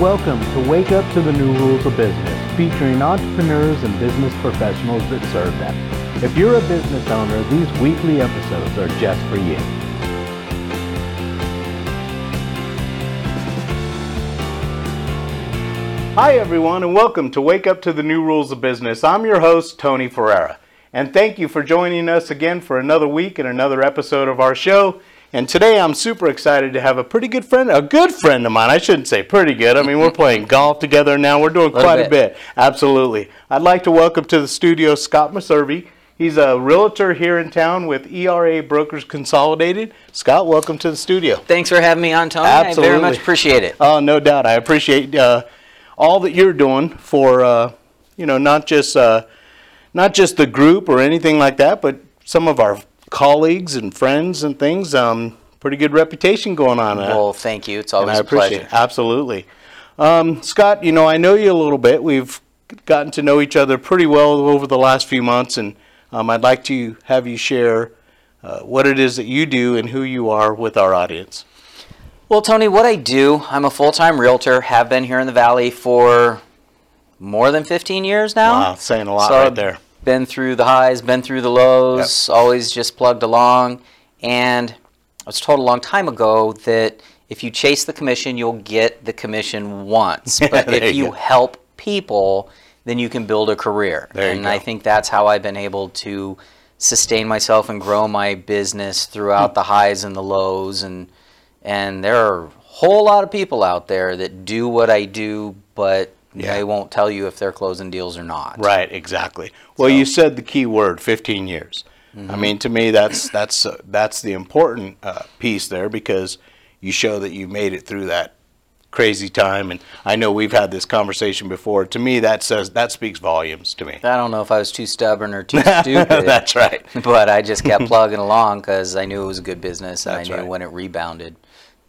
Welcome to Wake Up to the New Rules of Business, featuring entrepreneurs and business professionals that serve them. If you're a business owner, these weekly episodes are just for you. Hi, everyone, and welcome to Wake Up to the New Rules of Business. I'm your host, Tony Ferreira, and thank you for joining us again for another week and another episode of our show. And today I'm super excited to have a pretty good friend, a good friend of mine. I shouldn't say pretty good. I mean, we're playing golf together now. We're doing quite bit. a bit. Absolutely. I'd like to welcome to the studio Scott Maservi. He's a realtor here in town with ERA Brokers Consolidated. Scott, welcome to the studio. Thanks for having me on, Tony. I very much appreciate it. Oh, no doubt. I appreciate uh, all that you're doing for, uh, you know, not just uh, not just the group or anything like that, but some of our colleagues and friends and things. Um, pretty good reputation going on. uh, Well, thank you. It's always a pleasure. it. Absolutely. Um, Scott, you know, I know you a little bit. We've gotten to know each other pretty well over the last few months, and um, I'd like to have you share uh, what it is that you do and who you are with our audience. Well, Tony, what I do, I'm a full-time realtor. Have been here in the valley for more than 15 years now. Wow, saying a lot So right there. Been through the highs, been through the lows, always just plugged along. And I was told a long time ago that if you chase the commission, you'll get the commission once. But if you you help people, then you can build a career. There and I think that's how I've been able to sustain myself and grow my business throughout the highs and the lows and and there are a whole lot of people out there that do what I do, but Yeah. they won't tell you if they're closing deals or not. Right, exactly. Well, you said the key word, 15 years. I mean, to me, that's that's uh, that's the important uh, piece there because you show that you made it through that crazy time. And I know we've had this conversation before. To me, that says that speaks volumes to me. I don't know if I was too stubborn or too stupid. that's right. but I just kept plugging along because I knew it was a good business, and That's I knew right. when it rebounded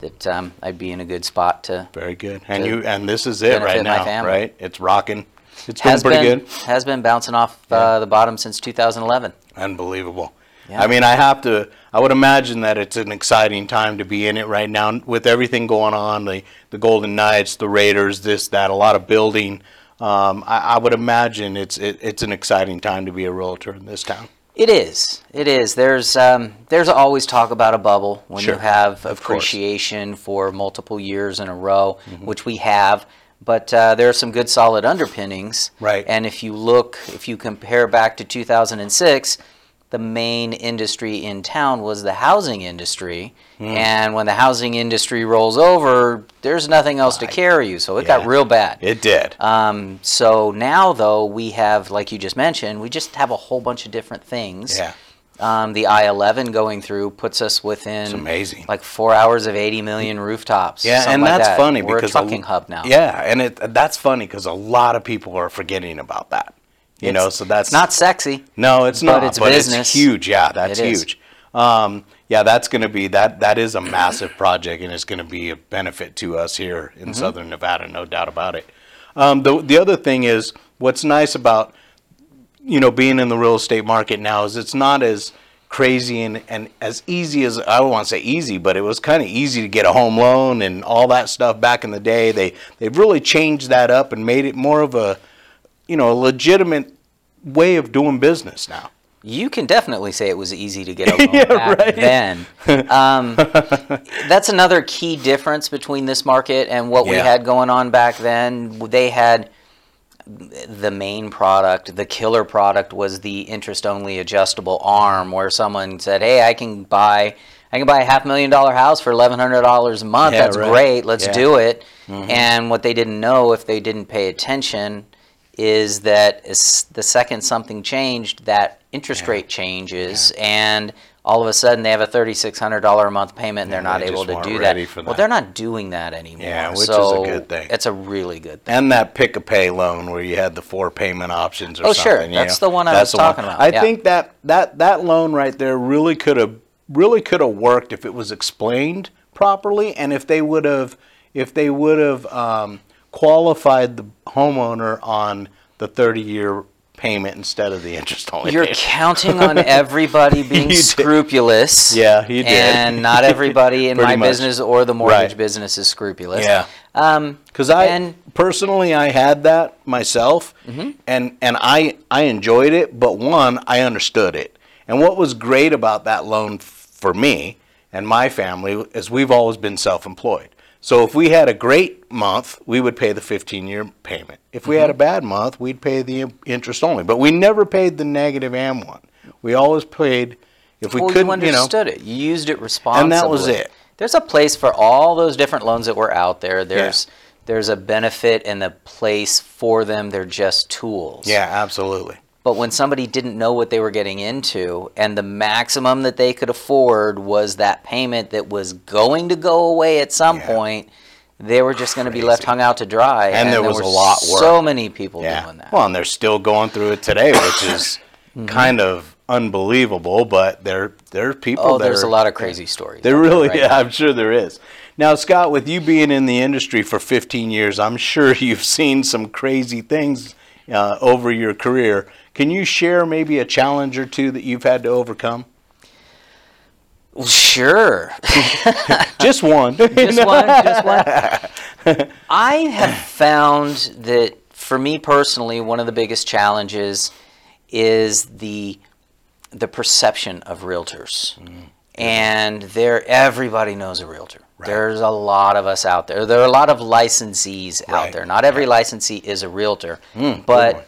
that um, I'd be in a good spot to. Very good. And To you and this is it right benefit my now, family. right? It's rocking. It's been Has pretty been good. has been bouncing off uh, the bottom since 2011. Unbelievable. Yeah. I mean, I have to. I would imagine that it's an exciting time to be in it right now with everything going on. The the Golden Knights, the Raiders, this that, a lot of building. Um, I, I would imagine it's it, it's an exciting time to be a realtor in this town. It is. It is. There's um, there's always talk about a bubble when Sure. you have. Mm-hmm. appreciation for multiple years in a row, which we have. But uh, there are some good solid underpinnings. Right. And if you look, if you compare back to 2006, the main industry in town was the housing industry. Hmm. And when the housing industry rolls over, there's nothing else to carry you. So it got real bad. It did. Um, so now, though, we have, like you just mentioned, we just have a whole bunch of different things. yeah, Um, the I-11 going through puts us within it's amazing. like four hours of 80 million rooftops. yeah, and like that's that. funny We're because a a- hub now. Yeah, and it that's funny because a lot of people are forgetting about that. You It's- know, so that's not sexy. No, it's not. it's but business. it's huge. Yeah, that's It huge. Um, yeah, that's going to be that. That is a massive project, and it's going to be a benefit to us here Mm-hmm. in Southern Nevada, no doubt about it. Um, the the other thing is, what's nice about you know being in the real estate market now is it's not as crazy and, and as easy as I don't want to say easy, but it was kind of easy to get a home loan and all that stuff back in the day. They they've really changed that up and made it more of a you know a legitimate way of doing business now. You can definitely say it was easy to get a loan Yeah, back right. then. Um, that's another key difference between this market and what we had going on back then. They had the main product, the killer product was the interest-only adjustable ARM, where someone said, "Hey, I can buy." I can buy a half million dollar house for eleven hundred dollars a month. Yeah, That's right. great. Let's Yeah. do it. And what they didn't know, if they didn't pay attention, is that is the second something changed, that interest rate changes, and all of a sudden they have a thirty-six hundred dollar a month payment, and they're not they able just to weren't do ready that. for Well, that. they're not doing that anymore. Yeah, which is a so good thing. It's a really good thing. And that pick a pay loan where you had the four payment options or Oh, something. sure. you That's know? the one I was talking about, I yeah. think that, that that loan right there really could have really could have worked if it was explained properly and if they would have if they would have um, qualified the homeowner on the 30 year payment instead of the interest only. You're payment. counting on everybody being scrupulous. Yeah, you did. And not everybody in my much. business or the mortgage Right. business is scrupulous. Yeah. Um, Because I And- personally, I had that myself, Mm-hmm. and and I I enjoyed it. But one, I understood it, and what was great about that loan f- for me and my family is we've always been self-employed. So if we had a great month, we would pay the 15-year payment. If we had Mm-hmm. a bad month, we'd pay the interest only. But we never paid the negative AM one. We always paid if we well, couldn't, you you know. understood it. You used it responsibly. And that was it. There's a place for all those different loans that were out there. There's there's a benefit and a place for them. They're just tools. Yeah, absolutely. But when somebody didn't know what they were getting into, and the maximum that they could afford was that payment that was going to go away at some Yeah. point, they were just going to be left hung out to dry. And there was were a lot worse. So many people Yeah. doing that. Well, and they're still going through it today, which is Mm-hmm. kind of unbelievable. But there, there are people. oh, there's are- a lot of crazy stories. There really, right yeah, now. I'm sure there is. Now, Scott, with you being in the industry for 15 years, I'm sure you've seen some crazy things uh, over your career. Can you share maybe a challenge or two that you've had to overcome? Well, sure. Just one. just one, just one. I have found that for me personally, one of the biggest challenges is the the perception of realtors. Mm. And there, everybody knows a realtor. There's a lot of us out there. There are a lot of licensees out there. Not every licensee is a realtor, Mm, but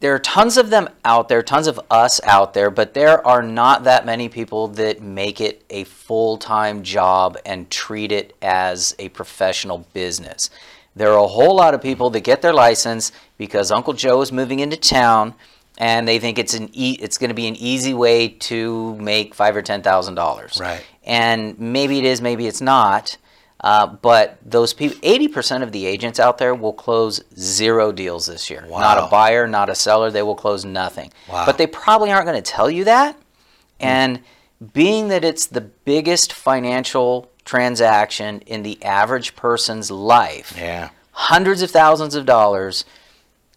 there are tons of them out there, tons of us out there, but there are not that many people that make it a full time job and treat it as a professional business. There are a whole lot of people that get their license because Uncle Joe is moving into town and they think it's an e- it's going to be an easy way to make five or ten thousand dollars. Right. And maybe it is, maybe it's not. Uh, but those people, 80% of the agents out there will close zero deals this year. Wow. Not a buyer, not a seller. They will close nothing. Wow. But they probably aren't going to tell you that. And being that it's the biggest financial transaction in the average person's life, Yeah. hundreds of thousands of dollars,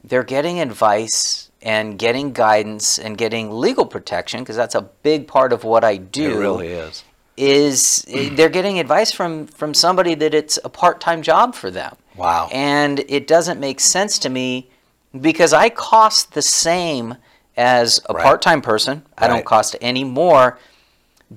they're getting advice and getting guidance and getting legal protection because that's a big part of what I do It really is. is eh, they're getting advice from from somebody that it's a part-time job for them. Wow. And it doesn't make sense to me because I cost the same as a Right. part-time person. I don't cost any more,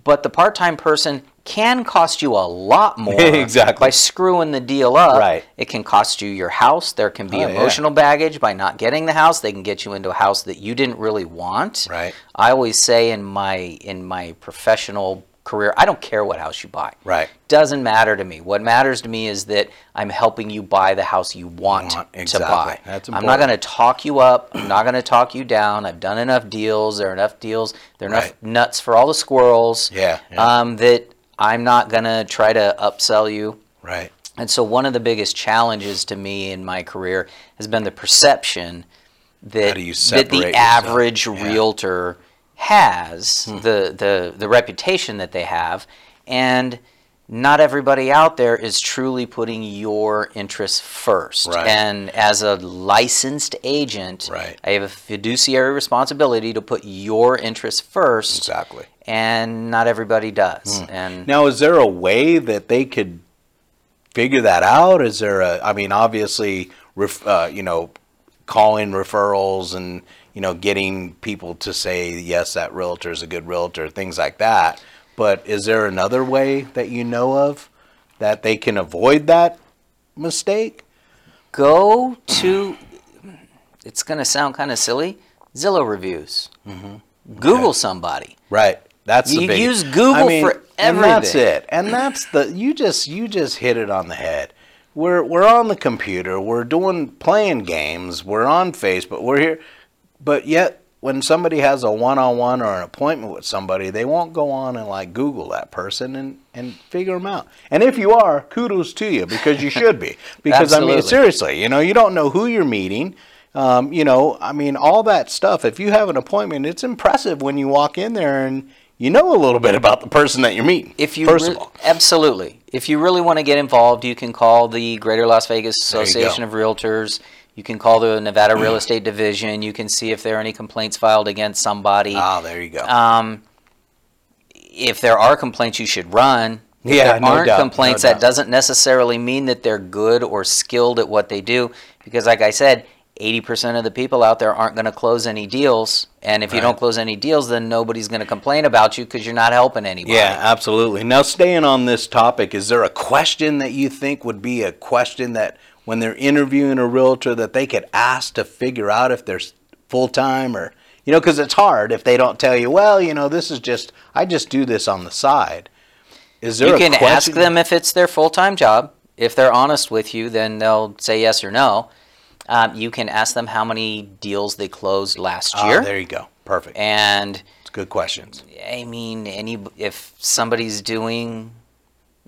but the part-time person can cost you a lot more Exactly. by screwing the deal up. Right. It can cost you your house. There can be Oh, yeah. emotional baggage by not getting the house. They can get you into a house that you didn't really want. Right. I always say in my in my professional career, I don't care what house you buy. Right. Doesn't matter to me. What matters to me is that I'm helping you buy the house you want Want- to exactly. buy. That's I'm not going to talk you up. I'm not going to talk you down. I've done enough deals. There are enough deals. There are enough Right. nuts for all the squirrels. Yeah, yeah. Um, that I'm not going to try to upsell you. Right. And so one of the biggest challenges to me in my career has been the perception that, How do you that the yourself? average Yeah. Hmm. realtor has, the, the, the reputation that they have, and not everybody out there is truly putting your interests first. Right. And as a licensed agent, Right. I have a fiduciary responsibility to put your interests first, Exactly. And not everybody does. Hmm. And Now, is there a way that they could figure that out? Is there a? I mean, obviously, ref, uh, you know, calling referrals and you know getting people to say yes, that realtor is a good realtor, things like that. But is there another way that you know of that they can avoid that mistake? go to it's going to sound kind of silly zillow reviews google somebody Right. That's the You big. use Google for And that's it. And that's the you just you just hit it on the head. We're we're on the computer. We're doing playing games. We're on Facebook. We're here, but yet when somebody has a one-on-one or an appointment with somebody, they won't go on and like Google that person and and figure them out. And if you are, kudos to you because you should be. Because I mean, seriously, you know, you don't know who you're meeting. Um, you know, I mean, all that stuff. If you have an appointment, it's impressive when you walk in there and you know a little bit about the person that you're meeting. If you first re- of all, absolutely, if you really want to get involved, you can call the Greater Las Vegas Association of Realtors. You can call the Nevada Real Estate Division. You can see if there are any complaints filed against somebody. ah, there you go. Um, if there are complaints, you should run. If Yeah, there no aren't doubt, no complaints, doubt. that doesn't necessarily mean that they're good or skilled at what they do. Because, like I said, 80% of the people out there aren't going to close any deals. And if you don't close any deals, then nobody's going to complain about you because you're not helping anybody. Yeah, absolutely. Now, staying on this topic, is there a question that you think would be a question that when they're interviewing a realtor that they could ask to figure out if they're full time or, you know, because it's hard if they don't tell you, well, you know, this is just, I just do this on the side. Is there You can ask them if it's their full time job. If they're honest with you, then they'll say yes or no. Um, you can ask them how many deals they closed last Ah, year. there you go. Perfect. and It's good questions. I mean, any if somebody's doing,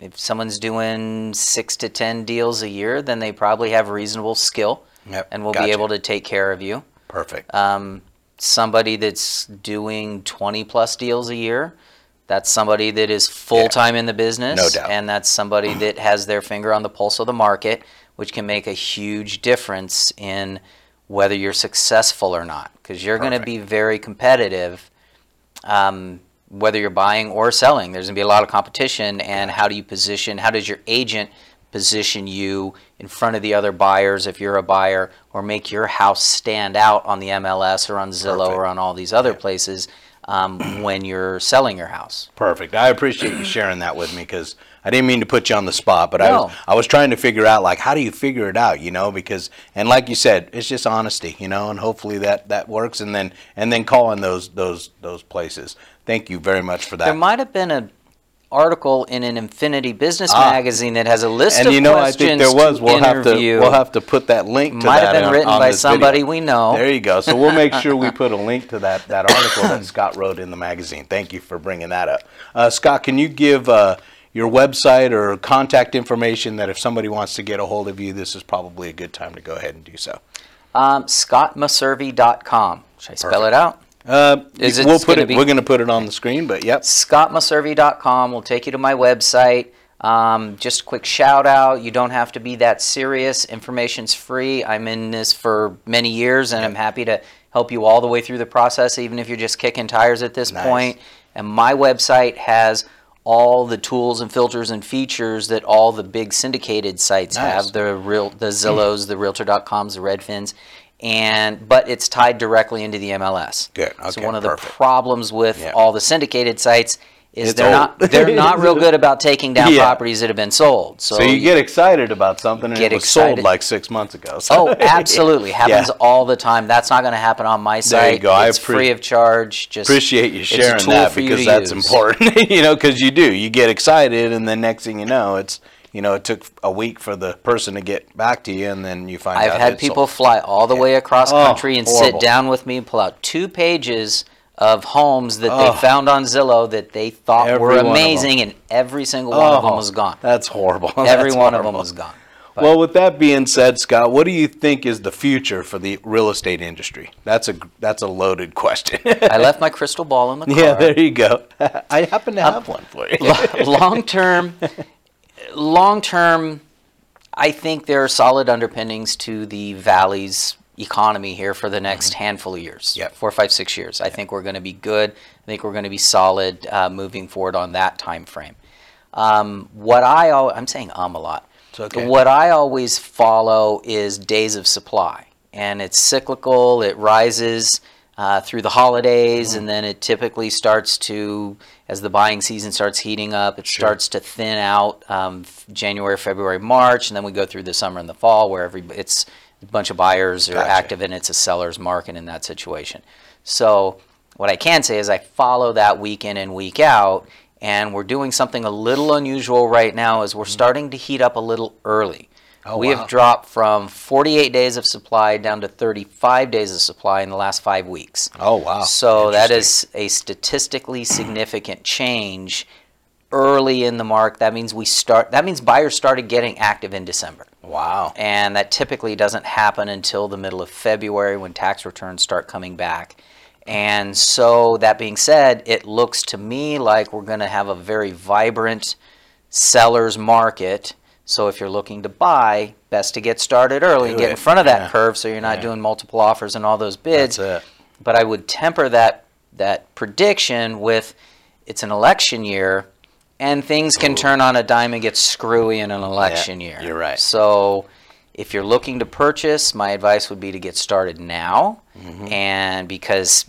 if someone's doing six to ten deals a year, then they probably have reasonable skill Yep. and will gotcha. be able to take care of you. Perfect. Um, somebody that's doing twenty plus deals a year, that's somebody that is full time in the business, No doubt. and that's somebody that has their finger on the pulse of the market, which can make a huge difference in whether you're successful or not, because you're going to be very competitive um, whether you're buying or selling. There's going to be a lot of competition, and how do you position? How does your agent position you in front of the other buyers if you're a buyer, or make your house stand out on the MLS or on Zillow Perfect. or on all these other places um, when you're selling your house? Perfect. I appreciate you sharing that with me because I didn't mean to put you on the spot, but I was I was trying to figure out like how do you figure it out, you know? Because and like you said, it's just honesty, you know, and hopefully that that works. And then and then calling those those those places. Thank you very much for that. There might have been an article in an Infinity Business Ah. magazine that has a list and of you know, I questions think there was. We'll have to we'll have to put that link to Might that have been on- written on by somebody video. we know. There you go. So we'll make sure we put a link to that that article that Scott wrote in the magazine. Thank you for bringing that up, uh, Scott. Can you give uh, your website or contact information that if somebody wants to get a hold of you, this is probably a good time to go ahead and do so. Um, ScottMaservi.com. Should I spell it out? Uh, Is it we'll put gonna it. be- We're going to put it on the screen, but yep. scottmaservi.com will take you to my website. Um, just a quick shout out. You don't have to be that serious. Information's free. I'm in this for many years and I'm happy to help you all the way through the process, even if you're just kicking tires at this Nice. point. And my website has all the tools and filters and features that all the big syndicated sites Nice. have the real the Zillows, the Realtor.coms, the Redfins, and but it's tied directly into the MLS. Good. so Okay, one of the problems with Yeah. all the syndicated sites is It's they're not they're not real good about taking down Yeah. properties that have been sold. So, So you get excited about something and Get it was sold like six months ago. So- Oh, absolutely. Happens Yeah. all the time. That's not going to happen on my site. There you go. I It's free of charge. Just appreciate you sharing that because that's use. important. you know, because you do. You get excited, and then next thing you know, it's you know, it took a week for the person to get back to you, and then you find out. I've had it's people sold. fly all the way across Oh, country and horrible. sit down with me and pull out two pages of homes that Oh. they found on Zillow that they thought Every were one of 'em. amazing, and every single one of them Oh, was gone. That's horrible. Every That's one of them was gone. But- Well, with that being said, Scott, what do you think is the future for the real estate industry? That's a that's a loaded question. I left my crystal ball in the car. yeah, there you go. I happen to um, have one for you. long term, long term, I think there are solid underpinnings to the valley's economy here for the next handful of years. Mm-hmm. Yep. four, five, six years. I think we're going to be good. I think we're going to be solid uh, moving forward on that time frame. Um, what I al- I'm saying um a lot. Okay. What I always follow is days of supply, and it's cyclical. It rises uh, through the holidays, Mm-hmm. and then it typically starts to, as the buying season starts heating up, it starts to thin out um, January, February, March, and then we go through the summer and the fall, where every it's a bunch of buyers are Gotcha. active, and it's a seller's market in that situation. So what I can say is I follow that week in and week out, and we're doing something a little unusual right now. Is we're starting to heat up a little early. Oh, we wow. have dropped from 48 days of supply down to 35 days of supply in the last five weeks. Oh wow. So that is a statistically significant change early in the mark. That means we start. That means buyers started getting active in December, wow. and that typically doesn't happen until the middle of February when tax returns start coming back. And so, that being said, it looks to me like we're going to have a very vibrant seller's market. So, if you're looking to buy, best to get started early and Do get in front of that Yeah. curve so you're not Yeah. doing multiple offers and all those bids. That's it. But I would temper that that prediction with it's an election year and things can turn on a dime and get screwy in an election year. you're right. So if you're looking to purchase, my advice would be to get started now. Mm-hmm. And because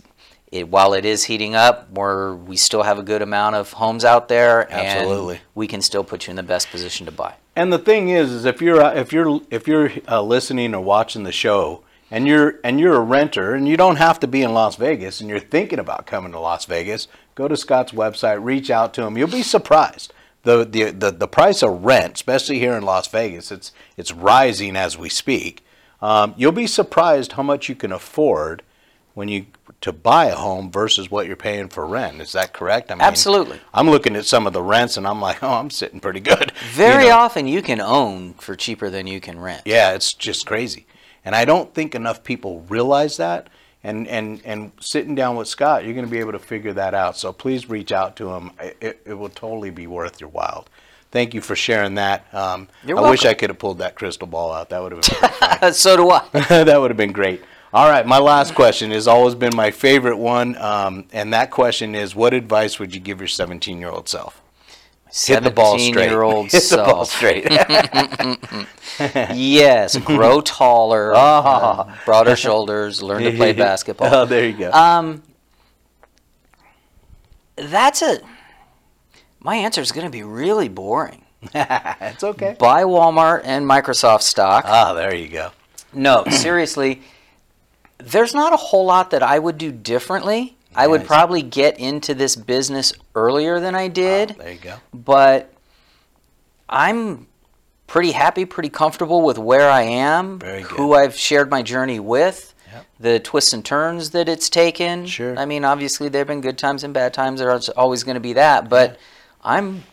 it, while it is heating up, we're, we still have a good amount of homes out there, Absolutely. and we can still put you in the best position to buy. And the thing is, is if you're uh, if you're if you're uh, listening or watching the show, and you're and you're a renter, and you don't have to be in Las Vegas, and you're thinking about coming to Las Vegas, go to Scott's website, reach out to him. You'll be surprised. The, the the the price of rent, especially here in Las Vegas, it's it's rising as we speak. Um, you'll be surprised how much you can afford when you to buy a home versus what you're paying for rent. Is that correct? I mean, Absolutely. I'm looking at some of the rents, and I'm like, oh, I'm sitting pretty good. you Very know? often you can own for cheaper than you can rent. Yeah, it's just crazy. And I don't think enough people realize that. And, and, and sitting down with Scott, you're going to be able to figure that out. So please reach out to him. It, it, will totally be worth your while. Thank you for sharing that. Um, I wish. I could have pulled that crystal ball out. That would have been so do I. that would have been great. All right, my last question has always been my favorite one, um, and that question is: What advice would you give your 17-year-old self? Hit the ball straight. Hit the ball straight. Yes, grow taller, Ah. uh, broader shoulders, learn to play basketball. oh, there you go. Um, that's a. My answer is going to be really boring. it's okay. Buy Walmart and Microsoft stock. Ah, there you go. No, seriously, there's not a whole lot that I would do differently. I would Nice. probably get into this business earlier than I did. There you go. but I'm pretty happy, pretty comfortable with where I am, Very good. who I've shared my journey with, Yep. the twists and turns that it's taken. Sure. I mean, obviously there have been good times and bad times. There's always going to be that, but I'm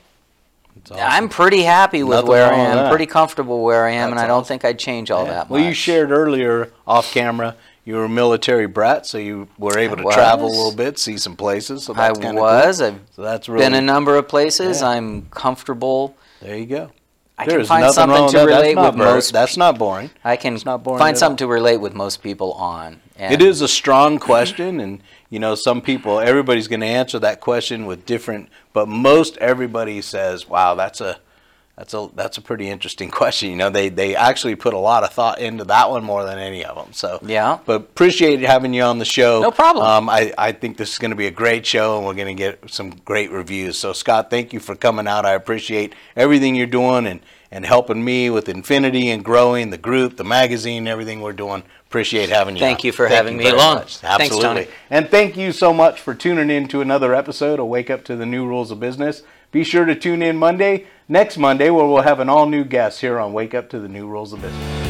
It's awesome. I'm pretty happy with Nothing where I wrong with am, that. pretty comfortable where I am, and That's I don't think I'd change all Yeah. that Well, you shared earlier off camera you were a military brat, so you were able I to travel a little bit, see some places. So I was. Cool. I've So that's really been a number of places. Yeah. I'm comfortable. there. You go. I There's can find something wrong to that. relate with bur- most. That's not boring. I can not boring find something all. to relate with most people on. And It is a strong question, and you know, some people, everybody's going to answer that question with different, but most everybody says, "Wow, that's a, that's a, that's a pretty interesting question." You know, they they actually put a lot of thought into that one more than any of them. So Yeah. but appreciate having you on the show. No problem. Um, I I think this is going to be a great show, and we're going to get some great reviews. So Scott, thank you for coming out. I appreciate everything you're doing and. And helping me with Infinity and growing the group, the magazine, everything we're doing. Appreciate having you. Thank on. you for Thank having me very along. much. Thanks, Absolutely. Tony. And thank you so much for tuning in to another episode of Wake Up to the New Rules of Business. Be sure to tune in Monday, next Monday, where we'll have an all new guest here on Wake Up to the New Rules of Business.